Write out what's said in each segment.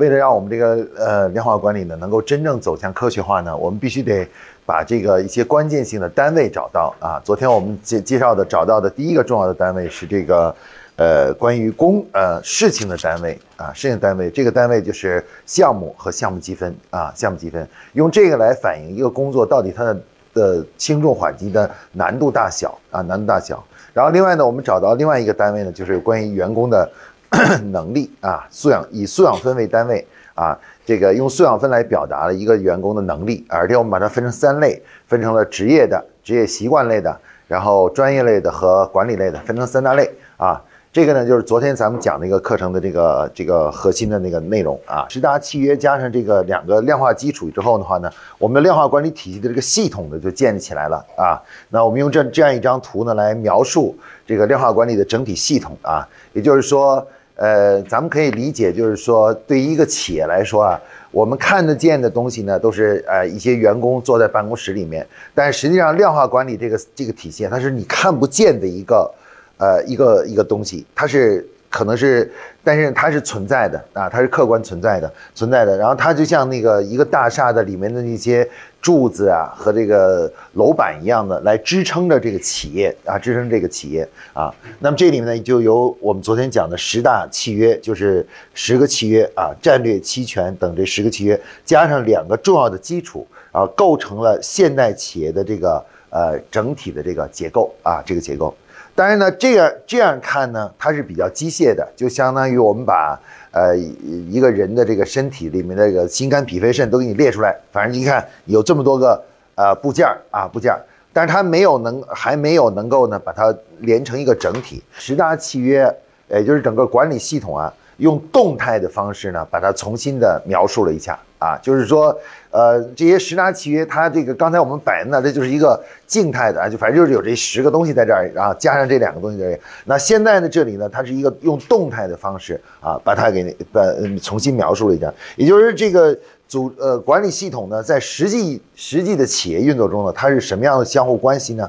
为了让我们这个呃量化管理呢能够真正走向科学化呢，我们必须得把这个一些关键性的单位找到啊。昨天我们介介绍的找到的第一个重要的单位是这个呃关于工呃事情的单位啊，事情单位这个单位就是项目和项目积分啊，项目积分用这个来反映一个工作到底它的的轻重缓急的难度大小啊，难度大小。然后另外呢，我们找到另外一个单位呢，就是关于员工的。能力啊，素养以素养分为单位啊，这个用素养分来表达了一个员工的能力，而且我们把它分成三类，分成了职业的、职业习惯类的，然后专业类的和管理类的，分成三大类啊。这个呢，就是昨天咱们讲那个课程的这个这个核心的那个内容啊。十大契约加上这个两个量化基础之后的话呢，我们的量化管理体系的这个系统呢就建立起来了啊。那我们用这这样一张图呢来描述这个量化管理的整体系统啊，也就是说。呃，咱们可以理解，就是说，对于一个企业来说啊，我们看得见的东西呢，都是呃一些员工坐在办公室里面，但实际上量化管理这个这个体系，它是你看不见的一个，呃一个一个东西，它是。可能是，但是它是存在的啊，它是客观存在的，存在的。然后它就像那个一个大厦的里面的那些柱子啊和这个楼板一样的，来支撑着这个企业啊，支撑这个企业啊。那么这里面呢，就由我们昨天讲的十大契约，就是十个契约啊，战略期权等这十个契约，加上两个重要的基础啊，构成了现代企业的这个呃整体的这个结构啊，这个结构。当然呢，这样这样看呢，它是比较机械的，就相当于我们把呃一个人的这个身体里面的这个心肝脾肺肾都给你列出来，反正你看有这么多个呃部件啊部件，但是它没有能还没有能够呢把它连成一个整体。十大契约，也就是整个管理系统啊，用动态的方式呢把它重新的描述了一下。啊，就是说，呃，这些十大契约，它这个刚才我们摆的呢，这就是一个静态的啊，就反正就是有这十个东西在这儿然后，加上这两个东西在这儿。那现在呢，这里呢，它是一个用动态的方式啊，把它给把重新描述了一下。也就是这个组呃管理系统呢，在实际实际的企业运作中呢，它是什么样的相互关系呢？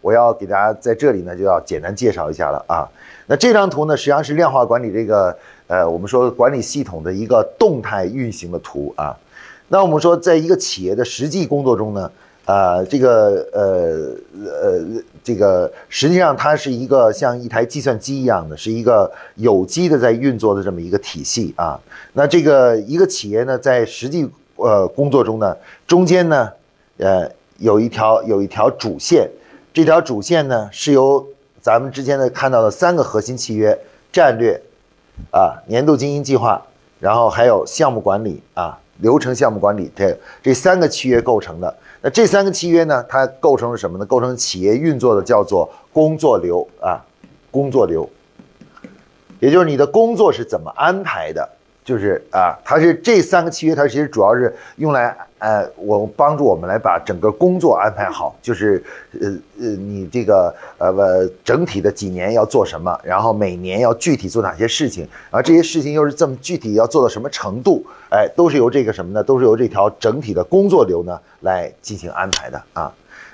我要给大家在这里呢，就要简单介绍一下了啊。那这张图呢，实际上是量化管理这个。呃，我们说管理系统的一个动态运行的图啊，那我们说，在一个企业的实际工作中呢，呃，这个呃呃，这个实际上它是一个像一台计算机一样的，是一个有机的在运作的这么一个体系啊。那这个一个企业呢，在实际呃工作中呢，中间呢，呃，有一条有一条主线，这条主线呢是由咱们之前的看到的三个核心契约战略。啊，年度经营计划，然后还有项目管理啊，流程项目管理，这这三个契约构成的。那这三个契约呢，它构成了什么呢？构成企业运作的叫做工作流啊，工作流，也就是你的工作是怎么安排的。就是啊，它是这三个契约，它其实主要是用来呃，我帮助我们来把整个工作安排好。就是呃呃，你这个呃呃整体的几年要做什么，然后每年要具体做哪些事情，而这些事情又是这么具体要做到什么程度，哎，都是由这个什么呢？都是由这条整体的工作流呢来进行安排的啊。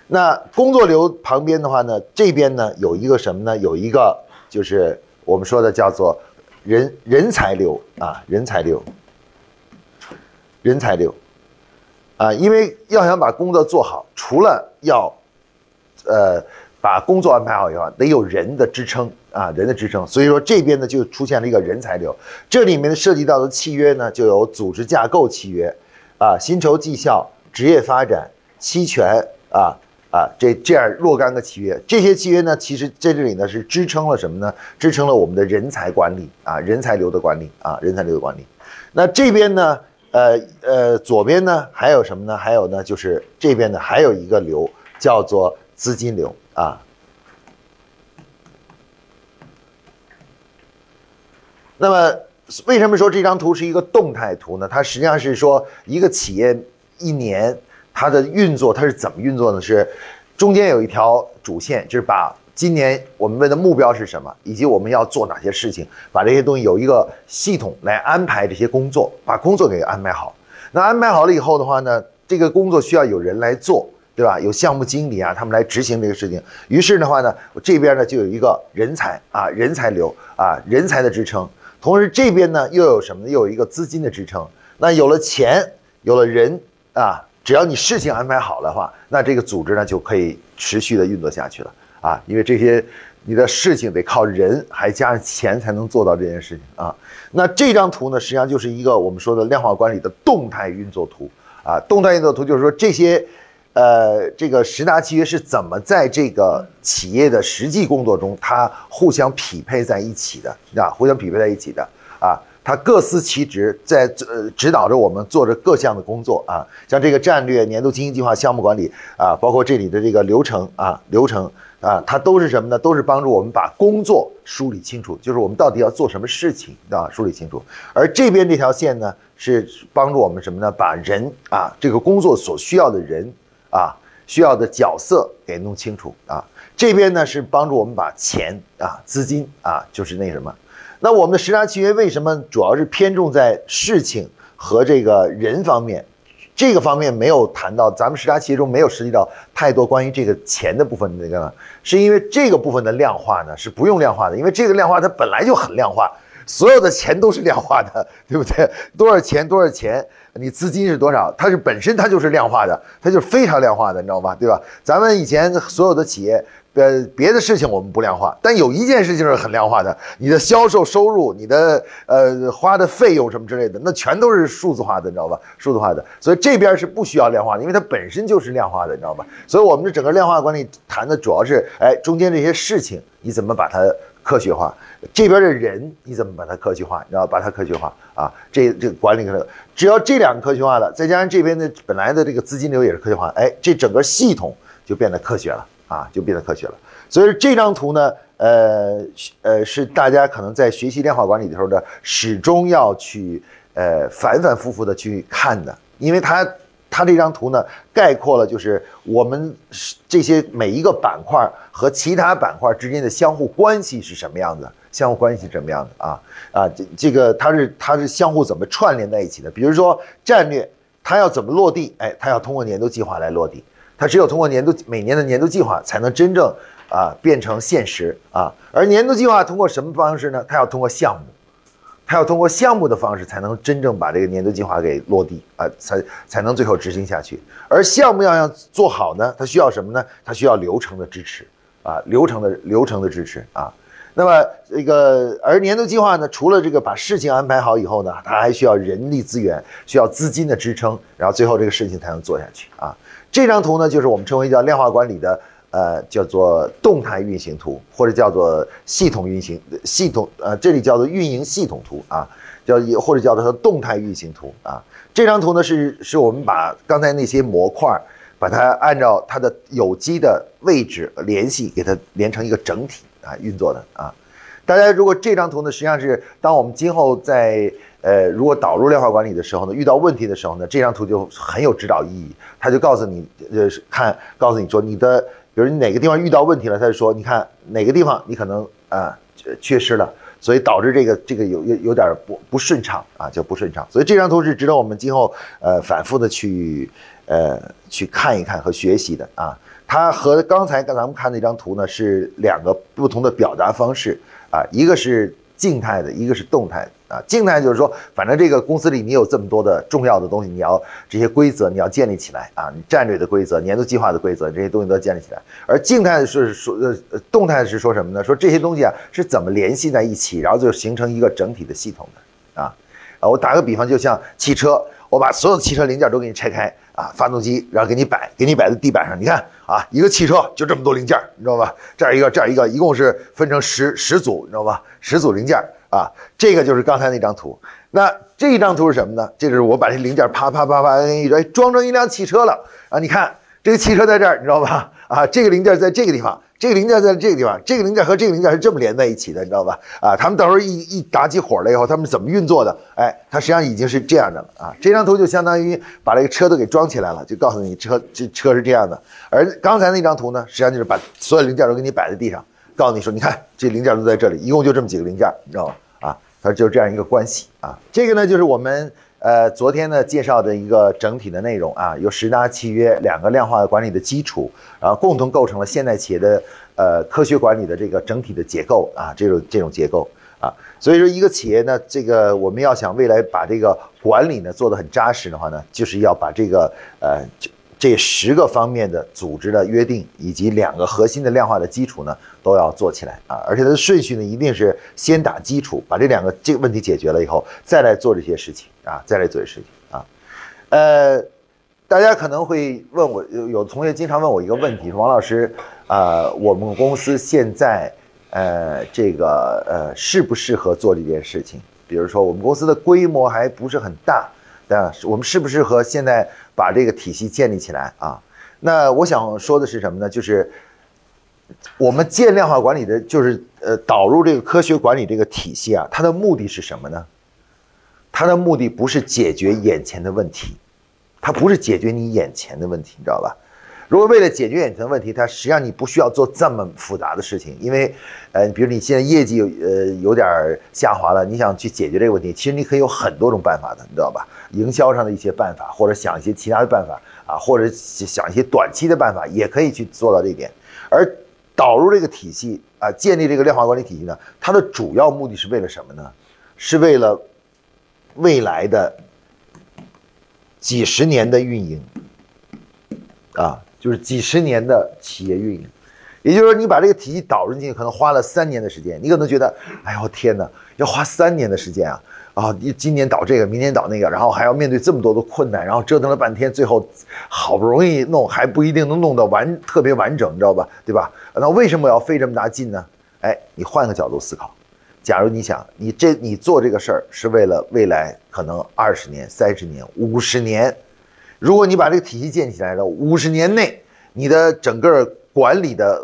那工作流旁边的话呢，这边呢有一个什么呢？有一个就是我们说的叫做。人人才流啊，人才流，人才流，啊，因为要想把工作做好，除了要，呃，把工作安排好以外，得有人的支撑啊，人的支撑。所以说这边呢就出现了一个人才流，这里面涉及到的契约呢就有组织架构契约，啊，薪酬绩效、职业发展、期权啊。啊，这这样若干个契约，这些契约呢，其实在这里呢是支撑了什么呢？支撑了我们的人才管理啊，人才流的管理啊，人才流的管理。那这边呢，呃呃，左边呢还有什么呢？还有呢，就是这边呢还有一个流叫做资金流啊。那么为什么说这张图是一个动态图呢？它实际上是说一个企业一年。它的运作它是怎么运作呢？是中间有一条主线，就是把今年我们问的目标是什么，以及我们要做哪些事情，把这些东西有一个系统来安排这些工作，把工作给安排好。那安排好了以后的话呢，这个工作需要有人来做，对吧？有项目经理啊，他们来执行这个事情。于是的话呢，我这边呢就有一个人才啊，人才流啊，人才的支撑。同时这边呢又有什么呢？又有一个资金的支撑。那有了钱，有了人啊，只要你事情安排好的话，那这个组织呢就可以持续的运作下去了啊。因为这些你的事情得靠人，还加上钱才能做到这件事情啊。那这张图呢，实际上就是一个我们说的量化管理的动态运作图啊。动态运作图就是说这些。呃，这个十大契约是怎么在这个企业的实际工作中，它互相匹配在一起的啊？互相匹配在一起的啊？它各司其职，在呃指导着我们做着各项的工作啊。像这个战略、年度经营计划、项目管理啊，包括这里的这个流程啊，流程啊，它都是什么呢？都是帮助我们把工作梳理清楚，就是我们到底要做什么事情啊，梳理清楚。而这边这条线呢，是帮助我们什么呢？把人啊，这个工作所需要的人。啊，需要的角色给弄清楚啊。这边呢是帮助我们把钱啊、资金啊，就是那什么。那我们的十大契约为什么主要是偏重在事情和这个人方面？这个方面没有谈到，咱们十大企业中没有涉及到太多关于这个钱的部分。那个是因为这个部分的量化呢是不用量化的，因为这个量化它本来就很量化，所有的钱都是量化的，对不对？多少钱多少钱。你资金是多少？它是本身它就是量化的，它就是非常量化的，你知道吧？对吧？咱们以前所有的企业，呃，别的事情我们不量化，但有一件事情是很量化的，你的销售收入、你的呃花的费用什么之类的，那全都是数字化的，你知道吧？数字化的，所以这边是不需要量化的，因为它本身就是量化的，你知道吧？所以我们的整个量化管理谈的主要是，哎，中间这些事情你怎么把它。科学化，这边的人你怎么把它科学化？你知道把它科学化啊！这这管理的，只要这两个科学化了，再加上这边的本来的这个资金流也是科学化，哎，这整个系统就变得科学了啊，就变得科学了。所以这张图呢，呃呃，是大家可能在学习量化管理的时候呢，始终要去呃反反复复的去看的，因为它。它这张图呢，概括了就是我们这些每一个板块和其他板块之间的相互关系是什么样子，相互关系是什么样的啊啊，这这个它是它是相互怎么串联在一起的？比如说战略，它要怎么落地？哎，它要通过年度计划来落地，它只有通过年度每年的年度计划才能真正啊变成现实啊。而年度计划通过什么方式呢？它要通过项目。它要通过项目的方式才能真正把这个年度计划给落地啊，才才能最后执行下去。而项目要要做好呢，它需要什么呢？它需要流程的支持啊，流程的流程的支持啊。那么这个而年度计划呢，除了这个把事情安排好以后呢，它还需要人力资源，需要资金的支撑，然后最后这个事情才能做下去啊。这张图呢，就是我们称为叫量化管理的。呃，叫做动态运行图，或者叫做系统运行系统，呃，这里叫做运营系统图啊，叫或者叫做动态运行图啊。这张图呢是是我们把刚才那些模块，把它按照它的有机的位置联系，给它连成一个整体啊运作的啊。大家如果这张图呢，实际上是当我们今后在呃如果导入量化管理的时候呢，遇到问题的时候呢，这张图就很有指导意义，它就告诉你呃看告诉你说你的。比如你哪个地方遇到问题了，他就说：“你看哪个地方你可能啊缺失了，所以导致这个这个有有有点不不顺畅啊，就不顺畅。所以这张图是值得我们今后呃反复的去呃去看一看和学习的啊。它和刚才咱们看那张图呢是两个不同的表达方式啊，一个是静态的，一个是动态的。”啊，静态就是说，反正这个公司里你有这么多的重要的东西，你要这些规则你要建立起来啊，你战略的规则、年度计划的规则这些东西都要建立起来。而静态是说，呃，动态是说什么呢？说这些东西啊是怎么联系在一起，然后就形成一个整体的系统的啊。啊，我打个比方，就像汽车，我把所有的汽车零件都给你拆开啊，发动机，然后给你摆，给你摆在地板上，你看啊，一个汽车就这么多零件，你知道吧？这样一个，这样一个，一共是分成十十组，你知道吧？十组零件。啊，这个就是刚才那张图。那这一张图是什么呢？这是我把这零件啪啪啪啪一堆，装成一辆汽车了啊！你看这个汽车在这儿，你知道吧？啊，这个零件在这个地方，这个零件在这个地方，这个零件和这个零件是这么连在一起的，你知道吧？啊，他们到时候一一打起火了以后，他们怎么运作的？哎，它实际上已经是这样的了啊！这张图就相当于把这个车都给装起来了，就告诉你车这车是这样的。而刚才那张图呢，实际上就是把所有零件都给你摆在地上。告诉你说，你看这零件都在这里，一共就这么几个零件，你知道吗？啊，它就是这样一个关系啊。这个呢，就是我们呃昨天呢介绍的一个整体的内容啊，有十大契约，两个量化管理的基础，然后共同构成了现代企业的呃科学管理的这个整体的结构啊，这种这种结构啊。所以说，一个企业呢，这个我们要想未来把这个管理呢做得很扎实的话呢，就是要把这个呃这十个方面的组织的约定以及两个核心的量化的基础呢都要做起来啊，而且它的顺序呢一定是先打基础，把这两个这个问题解决了以后，再来做这些事情啊，再来做这些事情啊，呃，大家可能会问我，有有同学经常问我一个问题，说王老师啊，我们公司现在。呃，这个呃，适不适合做这件事情？比如说，我们公司的规模还不是很大，啊，我们适不适合现在把这个体系建立起来啊？那我想说的是什么呢？就是我们建量化管理的，就是呃，导入这个科学管理这个体系啊，它的目的是什么呢？它的目的不是解决眼前的问题，它不是解决你眼前的问题，你知道吧？如果为了解决眼前问题，它实际上你不需要做这么复杂的事情，因为，呃，比如你现在业绩有呃有点下滑了，你想去解决这个问题，其实你可以有很多种办法的，你知道吧？营销上的一些办法，或者想一些其他的办法啊，或者想一些短期的办法，也可以去做到这一点。而导入这个体系啊，建立这个量化管理体系呢，它的主要目的是为了什么呢？是为了未来的几十年的运营啊。就是几十年的企业运营，也就是说，你把这个体系导入进去，可能花了三年的时间。你可能觉得，哎呦天哪，要花三年的时间啊！啊，你今年导这个，明年导那个，然后还要面对这么多的困难，然后折腾了半天，最后好不容易弄，还不一定能弄到完特别完整，你知道吧？对吧？那为什么要费这么大劲呢？哎，你换个角度思考，假如你想，你这你做这个事儿是为了未来可能二十年、三十年、五十年。如果你把这个体系建起来了，五十年内，你的整个管理的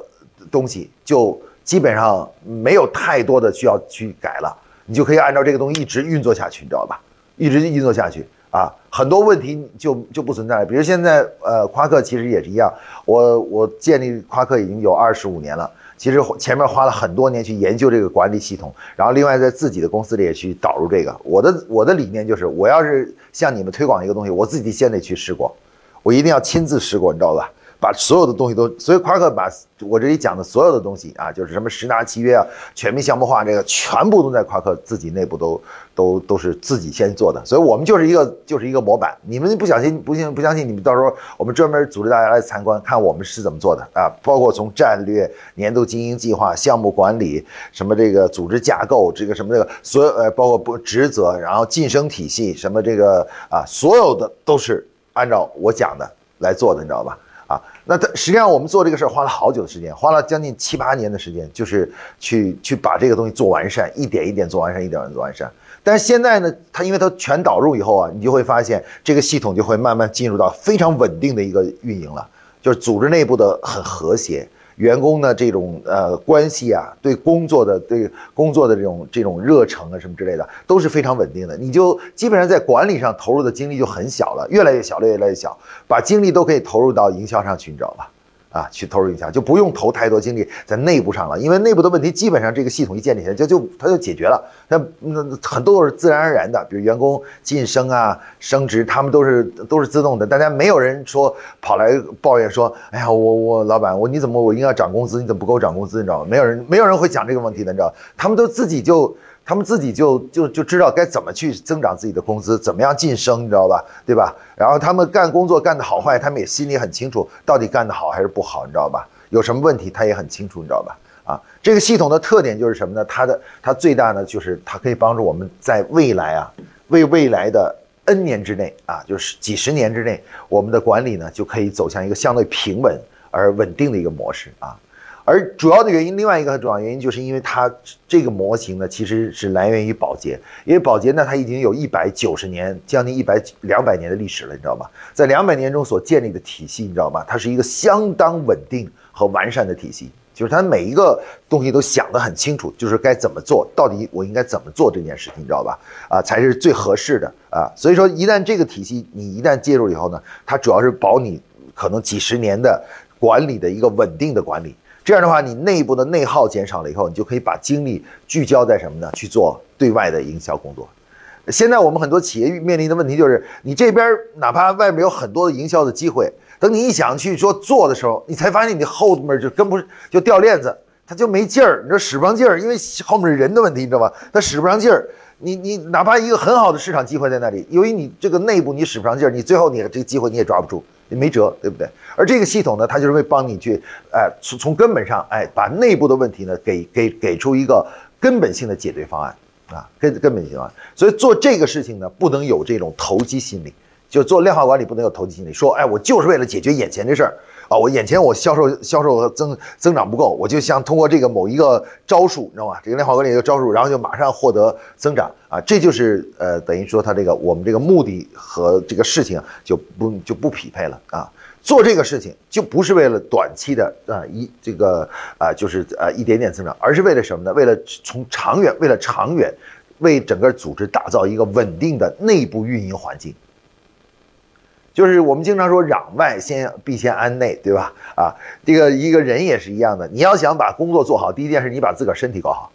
东西就基本上没有太多的需要去改了，你就可以按照这个东西一直运作下去，你知道吧？一直运作下去啊，很多问题就就不存在了。比如现在，呃，夸克其实也是一样，我我建立夸克已经有二十五年了。其实前面花了很多年去研究这个管理系统，然后另外在自己的公司里也去导入这个。我的我的理念就是，我要是向你们推广一个东西，我自己先得去试过，我一定要亲自试过，你知道吧？把所有的东西都，所以夸克把我这里讲的所有的东西啊，就是什么十大契约啊、全民项目化这个，全部都在夸克自己内部都都都是自己先做的。所以我们就是一个就是一个模板。你们不小心不信不相信，你们到时候我们专门组织大家来参观，看我们是怎么做的啊。包括从战略、年度经营计划、项目管理、什么这个组织架构、这个什么这个所有呃，包括不职责，然后晋升体系什么这个啊，所有的都是按照我讲的来做的，你知道吧？啊，那它实际上我们做这个事儿花了好久的时间，花了将近七八年的时间，就是去去把这个东西做完善，一点一点做完善，一点一点做完善。但是现在呢，它因为它全导入以后啊，你就会发现这个系统就会慢慢进入到非常稳定的一个运营了，就是组织内部的很和谐。员工的这种呃关系啊，对工作的对工作的这种这种热诚啊什么之类的，都是非常稳定的。你就基本上在管理上投入的精力就很小了，越来越小，越来越小，把精力都可以投入到营销上去，你知道吧？啊，去投入一下，就不用投太多精力在内部上了，因为内部的问题基本上这个系统一建立起来就就它就解决了。那那很多都是自然而然的，比如员工晋升啊、升职，他们都是都是自动的，大家没有人说跑来抱怨说，哎呀，我我老板我你怎么我应该涨工资，你怎么不给我涨工资？你知道吗？没有人没有人会讲这个问题的，你知道，他们都自己就。他们自己就就就知道该怎么去增长自己的工资，怎么样晋升，你知道吧？对吧？然后他们干工作干得好坏，他们也心里很清楚，到底干得好还是不好，你知道吧？有什么问题他也很清楚，你知道吧？啊，这个系统的特点就是什么呢？它的它最大呢，就是它可以帮助我们在未来啊，为未来的 N 年之内啊，就是几十年之内，我们的管理呢就可以走向一个相对平稳而稳定的一个模式啊。而主要的原因，另外一个很重要原因，就是因为它这个模型呢，其实是来源于宝洁，因为宝洁呢，它已经有一百九十年，将近一百两百年的历史了，你知道吗？在两百年中所建立的体系，你知道吗？它是一个相当稳定和完善的体系，就是它每一个东西都想得很清楚，就是该怎么做，到底我应该怎么做这件事情，你知道吧？啊，才是最合适的啊。所以说，一旦这个体系你一旦介入以后呢，它主要是保你可能几十年的管理的一个稳定的管理。这样的话，你内部的内耗减少了以后，你就可以把精力聚焦在什么呢？去做对外的营销工作。现在我们很多企业面临的问题就是，你这边哪怕外面有很多的营销的机会，等你一想去说做的时候，你才发现你后面就跟不就掉链子，他就没劲儿，你说使不上劲儿，因为后面是人的问题，你知道吧？他使不上劲儿，你你哪怕一个很好的市场机会在那里，由于你这个内部你使不上劲儿，你最后你这个机会你也抓不住，你没辙，对不对？而这个系统呢，它就是为帮你去，哎，从从根本上，哎，把内部的问题呢，给给给出一个根本性的解决方案啊，根根本性方案。所以做这个事情呢，不能有这种投机心理，就做量化管理不能有投机心理，说，哎，我就是为了解决眼前这事儿。啊，我眼前我销售销售增增长不够，我就想通过这个某一个招数，你知道吗？这个量化管理一个招数，然后就马上获得增长啊，这就是呃，等于说他这个我们这个目的和这个事情就不就不匹配了啊。做这个事情就不是为了短期的啊一这个啊就是呃一点点增长，而是为了什么呢？为了从长远，为了长远，为整个组织打造一个稳定的内部运营环境。就是我们经常说攘外先必先安内，对吧？啊，这个一个人也是一样的。你要想把工作做好，第一件事你把自个儿身体搞好。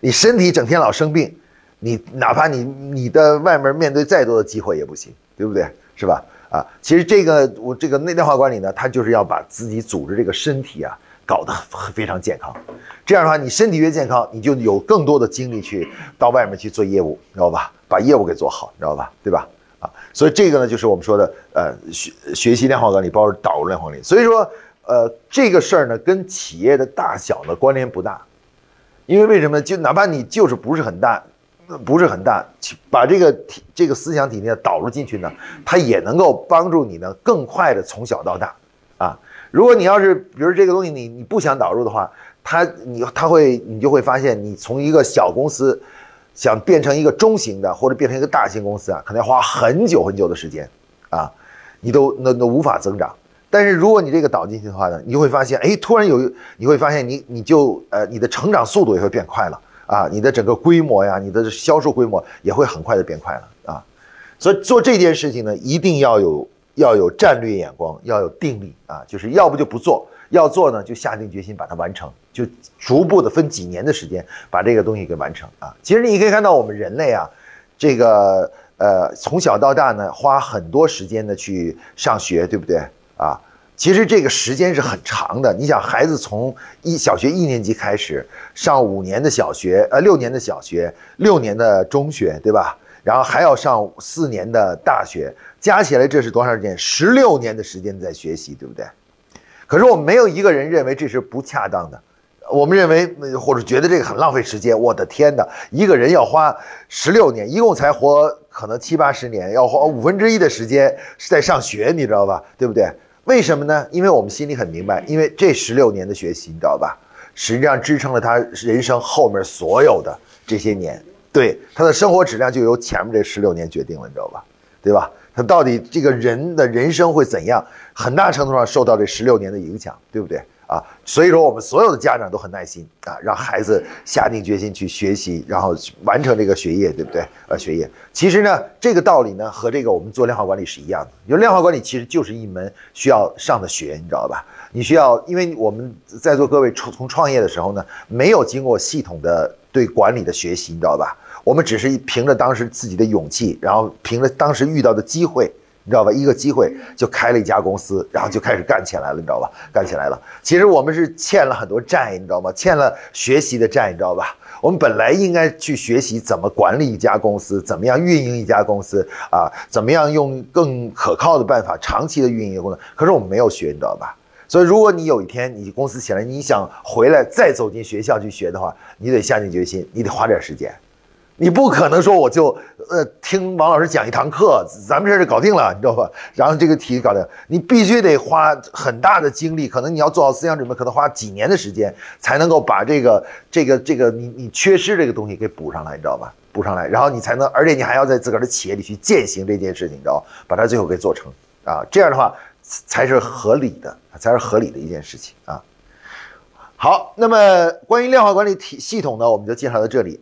你身体整天老生病，你哪怕你你的外面面对再多的机会也不行，对不对？是吧？啊，其实这个我这个内量化管理呢，它就是要把自己组织这个身体啊搞得非常健康。这样的话，你身体越健康，你就有更多的精力去到外面去做业务，知道吧？把业务给做好，知道吧？对吧？啊，所以这个呢，就是我们说的，呃，学学习量化管理，包括导入量化管理。所以说，呃，这个事儿呢，跟企业的大小呢关联不大，因为为什么？就哪怕你就是不是很大，不是很大，把这个体这个思想体系导入进去呢，它也能够帮助你呢更快的从小到大。啊，如果你要是比如这个东西你你不想导入的话，它你它会你就会发现，你从一个小公司。想变成一个中型的或者变成一个大型公司啊，可能要花很久很久的时间，啊，你都那那无法增长。但是如果你这个导进去的话呢，你就会发现，哎，突然有你会发现你你就呃你的成长速度也会变快了啊，你的整个规模呀，你的销售规模也会很快的变快了啊。所以做这件事情呢，一定要有要有战略眼光，要有定力啊，就是要不就不做。要做呢，就下定决心把它完成，就逐步的分几年的时间把这个东西给完成啊。其实你可以看到，我们人类啊，这个呃从小到大呢，花很多时间的去上学，对不对啊？其实这个时间是很长的。你想，孩子从一小学一年级开始上五年的小学，呃六年的小学，六年的中学，对吧？然后还要上四年的大学，加起来这是多长时间？十六年的时间在学习，对不对？可是我们没有一个人认为这是不恰当的，我们认为或者觉得这个很浪费时间。我的天哪，一个人要花十六年，一共才活可能七八十年，要花五分之一的时间是在上学，你知道吧？对不对？为什么呢？因为我们心里很明白，因为这十六年的学习，你知道吧？实际上支撑了他人生后面所有的这些年，对他的生活质量就由前面这十六年决定了，你知道吧？对吧？他到底这个人的人生会怎样？很大程度上受到这十六年的影响，对不对啊？所以说，我们所有的家长都很耐心啊，让孩子下定决心去学习，然后完成这个学业，对不对？呃，学业其实呢，这个道理呢，和这个我们做量化管理是一样的。因为量化管理其实就是一门需要上的学，你知道吧？你需要，因为我们在座各位从从创业的时候呢，没有经过系统的对管理的学习，你知道吧？我们只是凭着当时自己的勇气，然后凭着当时遇到的机会，你知道吧？一个机会就开了一家公司，然后就开始干起来了，你知道吧？干起来了。其实我们是欠了很多债，你知道吗？欠了学习的债，你知道吧？我们本来应该去学习怎么管理一家公司，怎么样运营一家公司啊？怎么样用更可靠的办法长期的运营公司？可是我们没有学，你知道吧？所以如果你有一天你公司起来，你想回来再走进学校去学的话，你得下定决心，你得花点时间。你不可能说我就呃听王老师讲一堂课，咱们这就搞定了，你知道吧？然后这个题搞定，你必须得花很大的精力，可能你要做好思想准备，可能花几年的时间才能够把这个这个这个你你缺失这个东西给补上来，你知道吧？补上来，然后你才能，而且你还要在自个儿的企业里去践行这件事情，你知道吧把它最后给做成啊，这样的话才是合理的，才是合理的一件事情啊。好，那么关于量化管理体系统呢，我们就介绍到这里。